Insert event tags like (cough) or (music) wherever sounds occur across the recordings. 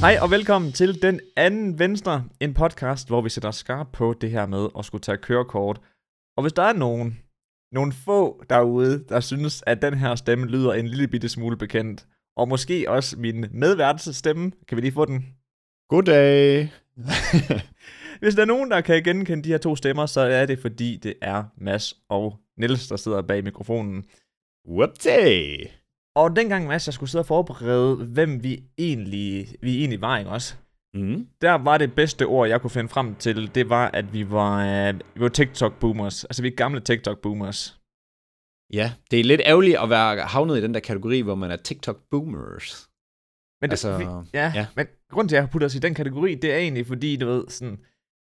Hej og velkommen til Den Anden Venstre, en podcast, hvor vi sætter skarp på det her med at skulle tage kørekort. Og hvis der er nogen, nogle få derude, der synes, at den her stemme lyder en lille bitte smule bekendt, og måske også min medværts stemme, kan vi lige få den? Goddag. (laughs) Hvis der er nogen, der kan genkende de her to stemmer, så er det fordi, det er Mads og Niels, der sidder bag mikrofonen. Whoopsie. Og dengang, Mads, jeg skulle sidde og forberede, hvem vi egentlig, vi egentlig var, ikke også? Mm. Der var det bedste ord, jeg kunne finde frem til, det var, at vi var, øh, vi var TikTok-boomers. Altså, vi er gamle TikTok-boomers. Ja, det er lidt ærgerligt at være havnet i den der kategori, hvor man er TikTok-boomers. Men Altså, det, vi, ja, ja, ja. men grunden til, at jeg har puttet os i den kategori, det er egentlig fordi, du ved, sådan,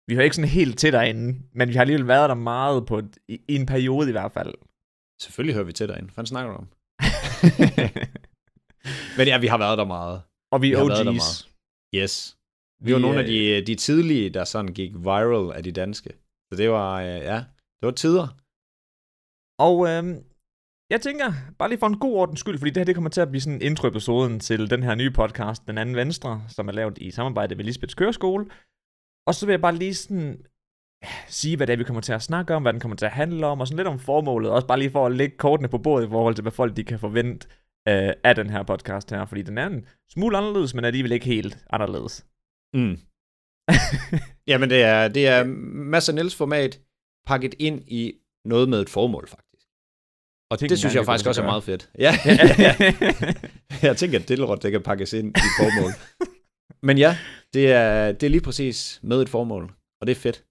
vi har ikke sådan helt til derinde, men vi har alligevel været der meget på, et, i, i en periode i hvert fald. Selvfølgelig hører vi til derinde. Hvad snakker du om? (laughs) Men ja, vi har været der meget. og vi Vi er der OG's. Yes. Vi var nogle af øh, de, de tidlige, der sådan gik viral af de danske. Så det var, øh, ja, det var tider. Og øhm, jeg tænker, bare lige for en god ordens skyld, fordi det her det kommer til at blive sådan intro-episoden til den her nye podcast, Den Anden Venstre, som er lavet i samarbejde med Lisbeths Køreskole. Og så vil jeg bare lige sådan sige, hvad det er, vi kommer til at snakke om, hvad den kommer til at handle om, og sådan lidt om formålet, også bare lige for at lægge kortene på bordet i forhold til, hvad folk de kan forvente øh, af den her podcast her, fordi den er en smule anderledes, men alligevel ikke helt anderledes. Mm. (laughs) Jamen, det er, det er masser Niels format pakket ind i noget med et formål, faktisk. Og Tænk det synes jeg faktisk også er lade meget fedt. Ja, (laughs) (laughs) jeg tænker, at Dillerot, det kan pakkes ind i et formål. Men ja, det er, det er lige præcis med et formål, og det er fedt.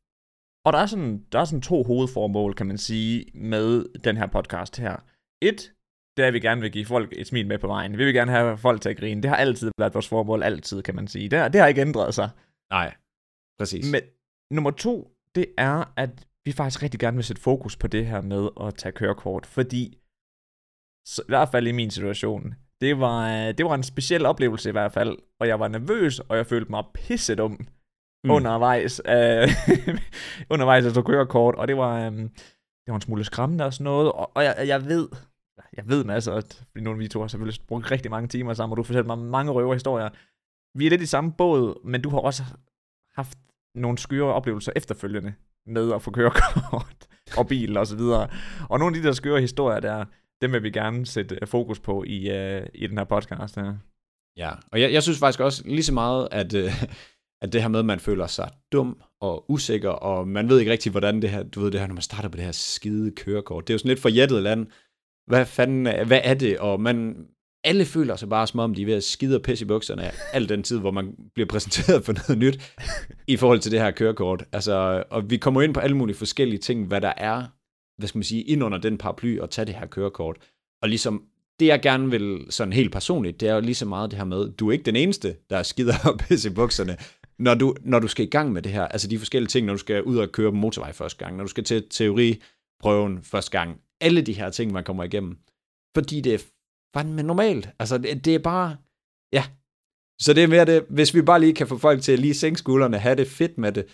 Og der er, sådan, der er sådan to hovedformål, kan man sige, med den her podcast her. Et, det er, at vi gerne vil give folk et smil med på vejen. Vi vil gerne have folk til at grine. Det har altid været vores formål, altid, kan man sige. Det, har- det har ikke ændret sig. Nej, præcis. Men nummer to, det er, at vi faktisk rigtig gerne vil sætte fokus på det her med at tage kørekort, fordi, så, i hvert fald i min situation, det var, det var en speciel oplevelse i hvert fald, og jeg var nervøs, og jeg følte mig pisset om mm. undervejs, øh, (laughs) undervejs at tage kørekort, og det var, øh, det var en smule skræmmende og sådan noget, og, og jeg, jeg ved, jeg ved masser, at, nogle af vi to har selvfølgelig brugt rigtig mange timer sammen, og du fortalte mig mange røverhistorier. Vi er lidt i samme båd, men du har også haft nogle skøre oplevelser efterfølgende med at få kørekort (laughs) og bil og så videre. Og nogle af de der skøre historier der, dem vil vi gerne sætte øh, fokus på i, uh, i den her podcast her. Ja, og jeg, jeg synes faktisk også lige så meget, at, øh, at det her med, at man føler sig dum og usikker, og man ved ikke rigtig, hvordan det her, du ved det her, når man starter på det her skide kørekort, det er jo sådan lidt forjættet land. Hvad fanden, hvad er det? Og man, alle føler sig bare som om, de er ved at skide og pisse i bukserne af al den tid, hvor man bliver præsenteret for noget nyt i forhold til det her kørekort. Altså, og vi kommer ind på alle mulige forskellige ting, hvad der er, hvad skal man sige, ind under den paraply og tage det her kørekort. Og ligesom, det jeg gerne vil, sådan helt personligt, det er jo lige så meget det her med, du er ikke den eneste, der skider og pisse i bukserne, når du, når du skal i gang med det her. Altså de forskellige ting, når du skal ud og køre på motorvej første gang, når du skal til teoriprøven første gang. Alle de her ting, man kommer igennem. Fordi det er fandme normalt. Altså det, det er bare, ja. Så det er mere det, hvis vi bare lige kan få folk til at lige sænke skuldrene, have det fedt med det,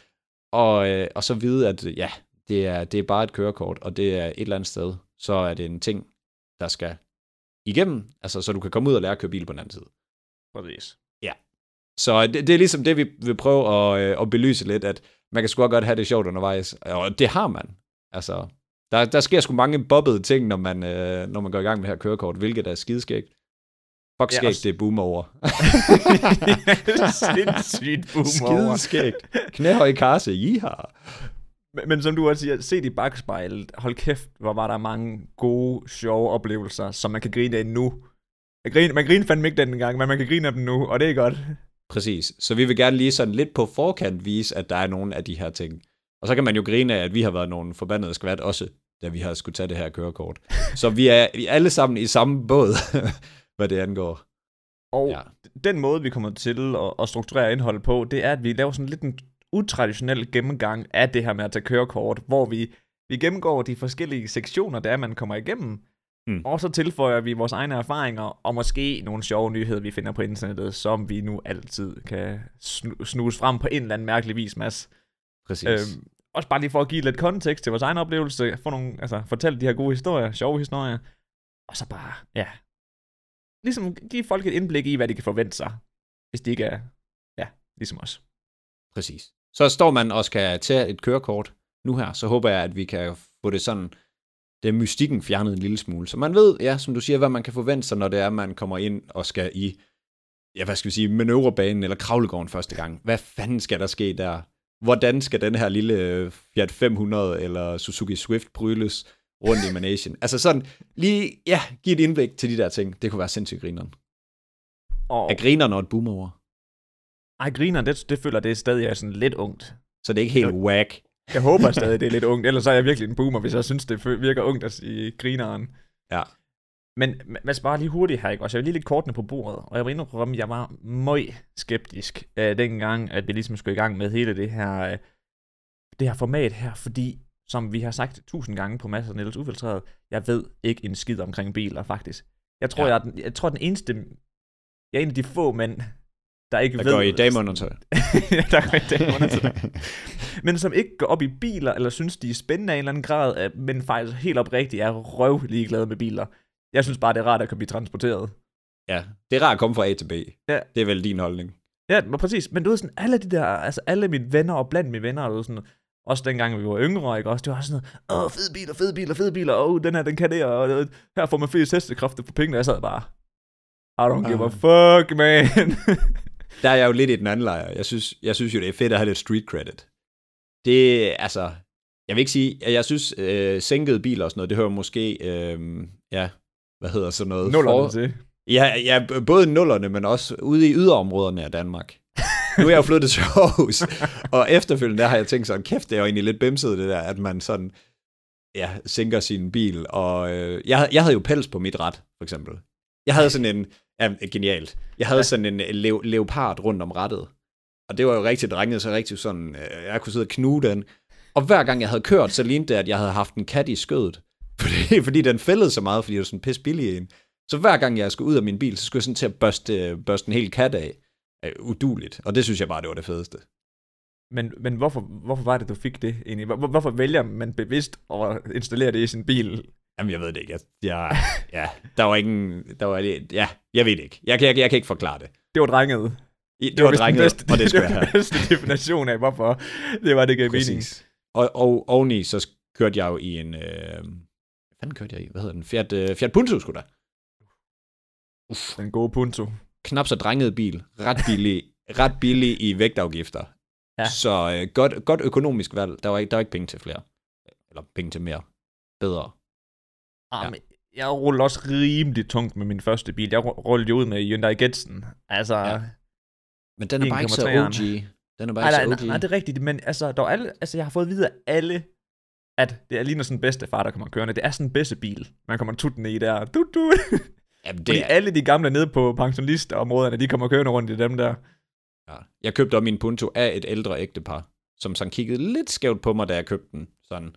og, øh, og så vide, at ja, det er, det er bare et kørekort, og det er et eller andet sted, så er det en ting, der skal igennem, altså så du kan komme ud og lære at køre bil på den anden side. Præcis. Så det, det er ligesom det, vi vil prøve at, øh, at belyse lidt, at man kan sgu godt have det sjovt undervejs, og det har man. Altså, der, der sker sgu mange bobbede ting, når man, øh, når man går i gang med her kørekort, hvilket er skideskægt. Fuck Ja, skægt, og s- det er boom over. (laughs) Sindssygt boom over. Skideskægt. Knæhøj kasse, jiha. Men, men som du også siger, set i bagspejlet, hold kæft, hvor var der mange gode, sjove oplevelser, som man kan grine af nu. Jeg griner, man griner fandme ikke dengang, men man kan grine af dem nu, og det er godt. Præcis. Så vi vil gerne lige sådan lidt på forkant vise, at der er nogle af de her ting. Og så kan man jo grine af, at vi har været nogle forbandede skvat også, da vi har skulle tage det her kørekort. (laughs) Så vi er, alle sammen i samme båd, (laughs) hvad det angår. Og Ja. ja. den måde, vi kommer til at, at strukturere indhold på, det er, at vi laver sådan lidt en utraditionel gennemgang af det her med at tage kørekort, hvor vi, vi gennemgår de forskellige sektioner, der er, man kommer igennem, Mm. og så tilføjer vi vores egne erfaringer, og måske nogle sjove nyheder, vi finder på internettet, som vi nu altid kan snu- snuse frem på en eller anden mærkelig vis, Mads. Præcis. Øhm, også bare lige for at give lidt kontekst til vores egen oplevelse, få nogle, altså, fortælle de her gode historier, sjove historier, og så bare, ja, ligesom give folk et indblik i, hvad de kan forvente sig, hvis de ikke er ligesom os. Præcis. Så står man og skal tage et kørekort nu her, så håber jeg, at vi kan få det sådan, det er mystikken fjernet en lille smule. Så man ved, ja, som du siger, hvad man kan forvente sig, når det er, at man kommer ind og skal i, ja, hvad skal vi sige, manøvrebanen eller kravlegården første gang. Hvad fanden skal der ske der? Hvordan skal den her lille Fiat 500 eller Suzuki Swift bryles rundt i (laughs) managen? altså sådan, lige, ja, giv et indblik til de der ting. Det kunne være sindssygt grineren. Og, Er grineren et boomer ej, grineren, det, det føler det er stadig er sådan lidt ungt. Så det er ikke helt whack. Jeg håber stadig, det er lidt ungt, ellers er jeg virkelig en boomer, hvis jeg synes, det virker ungt at sige grineren. Ja. Men man bare lige hurtigt her, ikke? også? jeg vil lige lidt kortene på bordet, og jeg vil indrømme, at jeg var møg skeptisk øh, dengang, at vi ligesom skulle i gang med hele det her, øh, det her format her, fordi som vi har sagt tusind gange på masser af Niels Ufiltreret, jeg ved ikke en skid omkring biler, faktisk. Jeg tror, Ja. ja. jeg, er den, jeg tror, den eneste, jeg er en af de få mænd, der ikke Der ved... går i dameundertøj. (laughs) der går i dameundertøj. men som ikke går op i biler, eller synes, de er spændende af en eller anden grad, men faktisk helt oprigtigt er røv ligeglade med biler. Jeg synes bare, det er rart at kunne blive transporteret. Ja, det er rart at komme fra A til B. Ja. Det er vel din holdning. Ja, men præcis. Men du ved sådan, alle de der, altså alle mine venner og blandt mine venner, du ved sådan, også dengang vi var yngre, ikke også, det var sådan noget, åh, fede biler, fede biler, fede biler, åh, den her, den kan det, og øh, her får man flest hestekræfter for pengene, jeg sad bare, I don't give a Ah. fuck, man. (laughs) Der er jeg jo lidt i den anden lejr. Jeg synes, jeg synes jo, det er fedt at have lidt street credit. Det, altså, jeg vil ikke sige, at jeg synes, øh, sænkede biler og sådan noget, det hører måske, øh, ja, hvad hedder sådan noget? Nullerne til. Ja, ja, både nullerne, men også ude i yderområderne af Danmark. Nu er jeg jo flyttet til Aarhus, (laughs) og efterfølgende der har jeg tænkt sådan, kæft, det er jo egentlig lidt bimset det der, at man sådan, ja, sænker sin bil. Og øh, jeg, jeg havde jo pels på mit ret, for eksempel. Jeg havde sådan en, ja, genialt, jeg havde Ja. sådan en leo, leopard rundt om rettet. Og det var jo rigtig drenget, så rigtig sådan, øh, jeg kunne sidde og knuge den. Og hver gang jeg havde kørt, så lignede det, at jeg havde haft en kat i skødet. (laughs) Fordi, fordi den fældede så meget, fordi det var sådan en pis billig en. Så hver gang jeg skulle ud af min bil, så skulle jeg sådan til at børste, børste en hel kat af. Øh, uduligt. Og det synes jeg bare, det var det fedeste. Men, men hvorfor, hvorfor var det, du fik det egentlig? Hvor, hvorfor vælger man bevidst at installere det i sin bil? Jamen, jeg ved det ikke. Jeg, jeg, ja, der var ingen... Der var, ja, jeg ved det ikke. Jeg, kan- jeg, jeg kan ikke forklare det. Det var drenget. Det, det var den drenget, bedste, og det skulle jeg (laughs) var den bedste definition af, hvorfor det var, det gav mening. Og, og oveni, så kørte jeg jo i en... Øh, hvad kørte jeg i? Hvad hedder den? Fiat, øh, Fiat Punto, skulle da. Uff, Den gode punto. knap så drenget bil. Ret billig, ret billig i vægtafgifter. Ja. Så øh, godt, godt økonomisk valg. Der var, ikke, der var ikke penge til flere. Eller penge til mere. Bedre. Ah, Ja. men jeg rullede også rimelig tungt med min første bil. Jeg ru- rullede jo ud med Hyundai Getsen. Altså, Ja. Men den er bare ikke så 1,3'eren. OG. Den er bare nej, ikke nej, så nej, OG. nej, det er rigtigt. Men altså, der alle, altså, jeg har fået at vide af alle, at det er ligner sådan bedste far, der kommer kørende. Det er sådan en bedste bil. Man kommer tutten i der. Du, du. (laughs) Jamen, (laughs) Fordi det er, alle de gamle nede på pensionistområderne, de kommer kørende rundt i dem der. ja. Jeg købte op min Punto af et ældre ægtepar, som sådan kiggede lidt skævt på mig, da jeg købte den. Sådan,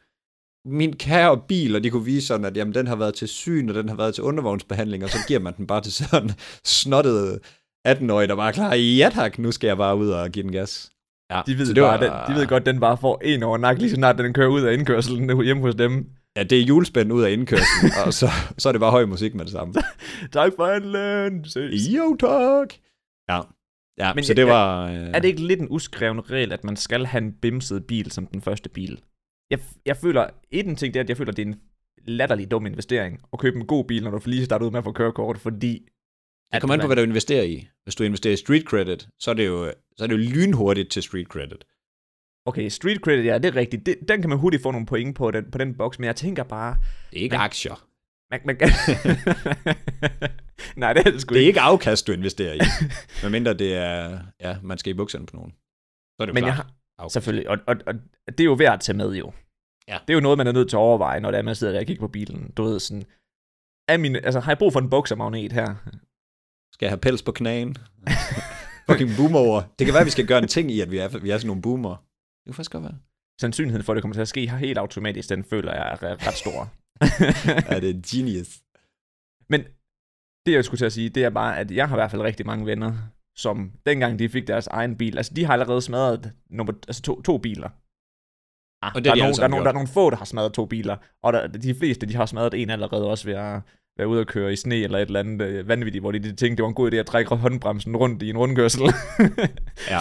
min kære bil, og de kunne vise sådan, at jamen, den har været til syn, og den har været til undervognsbehandling, og så giver man den bare til sådan snottede 18-årige, der bare er klar, ja tak, nu skal jeg bare ud og give den gas. Ja, De ved, det bare, var, den, de ved godt, den bare får en over nakken, lige så snart den kører ud af indkørselen hjemme hos dem. Ja, det er julespænd ud af indkørslen, (laughs) og så, så er det bare høj musik med det samme. (laughs) Tak for handlen. Ses. Jo, tak! Ja, ja Men så jeg- det var... Øh, Er det ikke lidt en uskreven regel, at man skal have en bimset bil som den første bil? Jeg, jeg føler, et en ting det er, at jeg føler, at det er en latterlig dum investering at købe en god bil, når du lige starter ud med at få kørekort, fordi... Det kommer an på, hvad du investerer i. Hvis du investerer i street credit, så er det jo, så er det jo lynhurtigt til street credit. Okay, street credit, ja, det er rigtigt. Det, den kan man hurtigt få nogle point på, den, på den boks, men jeg tænker bare... Det er ikke Men- aktier. Man, man. (laughs) Nej, det er det sgu Det er ikke. ikke afkast, du investerer i. Medmindre det er, ja, man skal i bukserne på nogen. Så er det jo Men jeg klart. har, afkast. selvfølgelig, og, og, og, det er jo værd at tage med jo. Ja. Det er jo noget, man er nødt til at overveje, når det er, man sidder der og kigger på bilen. Du ved sådan, er min, altså, har jeg brug for en buksermagnet her? Skal jeg have pels på knæen? (laughs) Fucking boomer Det kan være, at vi skal gøre en ting i, at vi er, vi er sådan nogle boomer. Det kunne faktisk godt være. Sandsynligheden for, at det kommer til at ske helt automatisk, den føler jeg er re- ret stor. (laughs) Ja, det er genius. Men det, jeg skulle til at sige, det er bare, at jeg har i hvert fald rigtig mange venner, som dengang de fik deres egen bil, altså de har allerede smadret nummer, altså to, to biler. Ah, Og det der, er de nogen, der, er nogen, der er nogle få, der har smadret to biler, og der, de fleste, de har smadret en allerede også ved at være ude og køre i sne eller et eller andet øh, vanvittigt, hvor de, de tænkte, det var en god idé at trække håndbremsen rundt i en rundkørsel. (laughs) Ja.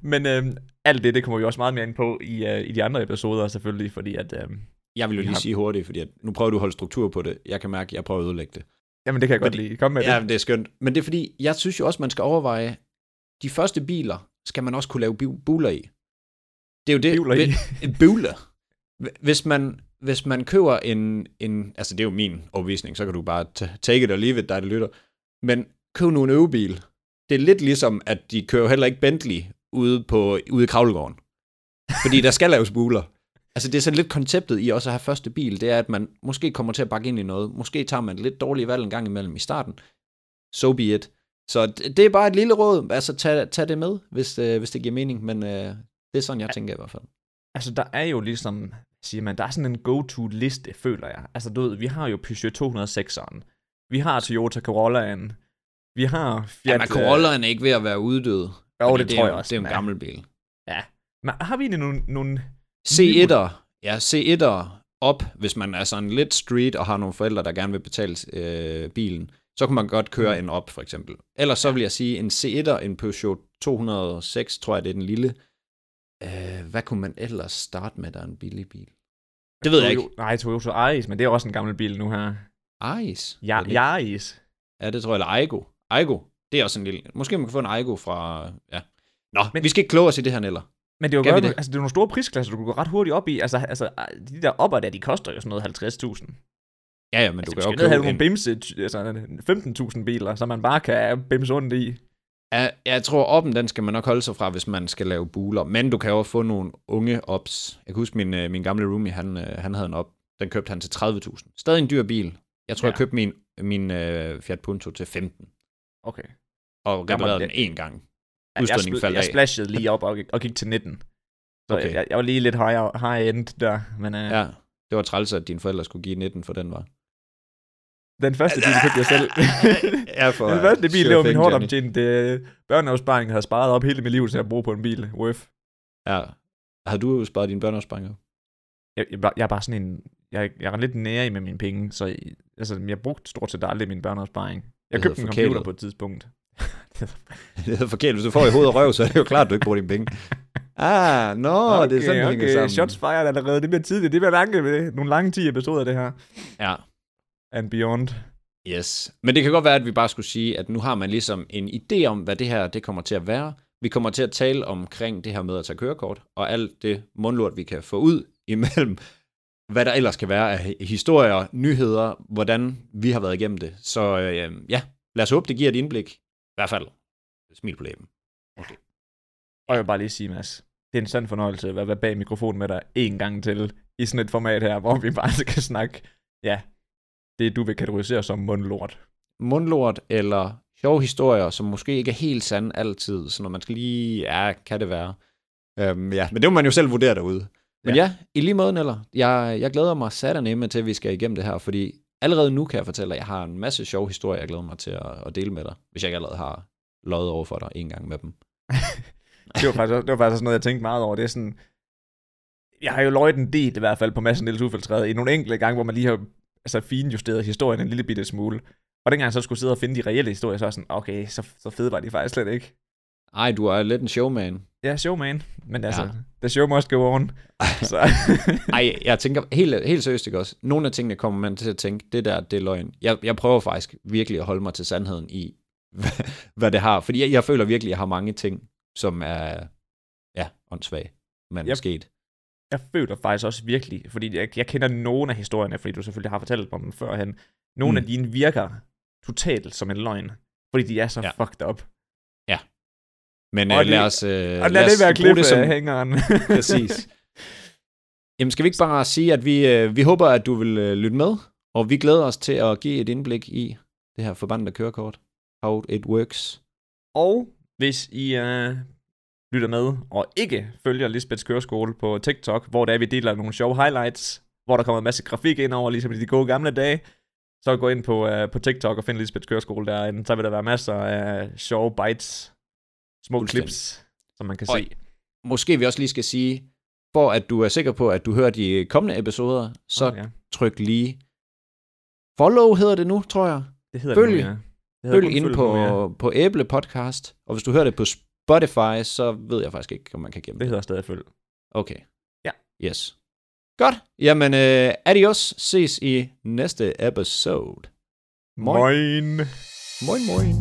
Men øhm, alt det, det kommer vi også meget mere ind på i, øh, i de andre episoder selvfølgelig, fordi at... Øhm, Jeg vil jo lige har- sige hurtigt, fordi at nu prøver du at holde struktur på det. Jeg kan mærke, at jeg prøver at ødelægge det. Jamen, det kan jeg godt Fordi- lide. Kom med Ja, det. men det er skønt. Men det er fordi, jeg synes jo også, man skal overveje, de første biler skal man også kunne lave bu- buler i. Det er jo det. Buler i. Buler. Hvis man, hvis man køber en, en, altså det er jo min overvisning, så kan du bare ta- take it or leave it, der der lytter. Men køb nu en øvebil. Det er lidt ligesom, at de kører heller ikke Bentley ude, på, ude i kravlegården. Fordi der skal laves buler. Altså det er sådan lidt konceptet i også at have første bil, det er, at man måske kommer til at bakke ind i noget. Måske tager man et lidt dårligt valg en gang imellem i starten. So be it. Så det, det er bare et lille råd. Altså tag, tag det med, hvis, øh, hvis det giver mening. Men øh, det er sådan, jeg tænker i hvert fald. Altså, der er jo ligesom, siger man, der er sådan en go-to-liste, føler jeg. Altså, du ved, vi har jo Peugeot 206'eren. Vi har Toyota Corollaen. Vi har Fiat... Ja, men Corollaen er ikke ved at være uddød. Jo, det, er tror jeg også. Det er jo en gammel bil. Men har vi egentlig nogle... nogle C1'er, ja, C1'er op, hvis man er sådan lidt street og har nogle forældre, der gerne vil betale øh, bilen, så kan man godt køre en op, for eksempel. Ellers så vil jeg sige, en C1'er, en Peugeot 206, tror jeg, det er den lille. Øh, hvad kunne man ellers starte med, der er en billig bil? Det ved jeg ikke. Nej, Toyota Aris, men det er også en gammel bil nu her. Ice? Ja, Er det- Yaris. Ja, det tror jeg, eller Aigo. Aigo, det er også en lille... Måske man kan få en Aigo fra... Ja. Nå. Men- vi skal ikke kloge os i det her, Neller. Men det er vi godt, det? altså det er nogle store prisklasser, du kan gå ret hurtigt op i. Altså, altså de der opper der, de koster jo sådan noget 50.000. Ja, ja, men Altså, du kan jo ned have købe nogle bimse, altså 15.000 biler, så man bare kan bimse rundt i. Ja, jeg tror, oppen, den skal man nok holde sig fra, hvis man skal lave buler. Men du kan jo få nogle unge ops. Jeg kan huske, min, øh, min gamle roomie, han, øh, han havde en op. Den købte han til 30.000. Stadig en dyr bil. Jeg tror, ja. Jeg købte min, min uh, Fiat Punto til 15. Okay. Og var reparerede den én gang. Ja, jeg, Udstødningen spl- faldt jeg af. splashede lige op og, gik- og gik til 19. Så Okay. jeg, jeg, var lige lidt high, high end der. Men uh, ja. Det var træls, at dine forældre skulle give 19 for den var. den første bil købte jeg selv. (laughs) ja, for, den første bil, det var min hårdt optjente børneafsparing, jeg havde sparet op hele mit liv til at bruge på en bil. Worth. Ja. Har du sparet dine børneopsparinger? Jeg, jeg, var- jeg er bare sådan en... Jeg, jeg er lidt nære i med mine penge, så jeg, altså, jeg brugte stort set aldrig min børneopsparing. Jeg Det købte en computer på et tidspunkt. Det er forkert. Hvis du får i hoved og røv, så er det jo klart, at du ikke bruger dine penge. Ah, nå, okay, det er sådan, det hænger sammen. Shots fired allerede. Det bliver tidligt. Det bliver lange, med nogle lange 10 episoder, det her. Ja, And beyond. Yes. Men det kan godt være, at vi bare skulle sige, at nu har man ligesom en idé om, hvad det her det kommer til at være. Vi kommer til at tale omkring det her med at tage kørekort, og alt det mundlort, vi kan få ud imellem, hvad der ellers kan være af historier, nyheder, hvordan vi har været igennem det. Så øh, ja, lad os håbe, det giver et indblik. I hvert fald smil på læben. Og jeg vil bare lige sige, Mads, det er en sand fornøjelse at være bag mikrofonen med dig en gang til, i sådan et format her, hvor vi bare (laughs) kan snakke, ja, det du vil kategorisere som mundlort. Mundlort eller sjove historier, som måske ikke er helt sande altid, så når man skal lige, ja, kan det være. Øhm, ja, men det må man jo selv vurdere derude. Men ja, ja i lige måde, eller jeg, jeg glæder mig satanemme til, at vi skal igennem det her, fordi allerede nu kan jeg fortælle, at jeg har en masse sjove historier, jeg glæder mig til at, at dele med dig, hvis jeg ikke allerede har løjet over for dig en gang med dem. (laughs) Det var faktisk, det var faktisk noget, jeg tænkte meget over. Det er sådan, jeg har jo løjet en del i hvert fald på massen Niels Uffeltræde i nogle enkelte gange, hvor man lige har altså, finjusteret historien en lille bitte smule. Og dengang jeg så skulle sidde og finde de reelle historier, så var jeg sådan, okay, så, så fede var de faktisk slet ikke. Ej, du er lidt en showman. Ja, showman. Men altså, Ja. the show must go on. Så. (laughs) Ej, jeg tænker helt, helt seriøst ikke også. Nogle af tingene kommer man til at tænke, det der, det er løgn. Jeg, jeg prøver faktisk virkelig at holde mig til sandheden i, (laughs) hvad, hvad det har. Fordi jeg, jeg føler virkelig, at jeg har mange ting, som er, ja, åndssvage, men Yep. sket. jeg føler faktisk også virkelig, fordi jeg, jeg kender nogle af historierne, fordi du selvfølgelig har fortalt om dem førhen. Nogle Mm. af dine virker totalt som en løgn, fordi de er så ja. fucked up. Men Og øh, lad os, øh, Og lad, os det være klippe det som, hængeren. (laughs) Præcis. Jamen skal vi ikke bare sige, at vi, øh, vi håber, at du vil øh, lytte med, og vi glæder os til at give et indblik i det her forbandede kørekort. How it works. og hvis I uh, lytter med, og ikke følger Lisbeths Køreskole på TikTok, hvor der er, vi deler nogle sjove highlights, hvor der kommer en masse grafik ind over, ligesom i de gode gamle dage, så gå ind på, uh, på TikTok og find Lisbeths Køreskole derinde. Så vil der være masser af sjove bites, små clips, som man kan Og- se. Måske vi også lige skal sige, for at du er sikker på, at du hører de kommende episoder, så Åh, ja. tryk lige follow hedder det nu, tror jeg. Det hedder Følg- det nu, ja. Det Følg ind på, nu, ja. på Æble Podcast, og hvis du hører det på Spotify, så ved jeg faktisk ikke, om man kan gemme Det det. hedder stadig følg. Okay. Ja. Yes. Godt. Jamen, øh, adios. Ses i næste episode. Moin. Moin. Moin, moin.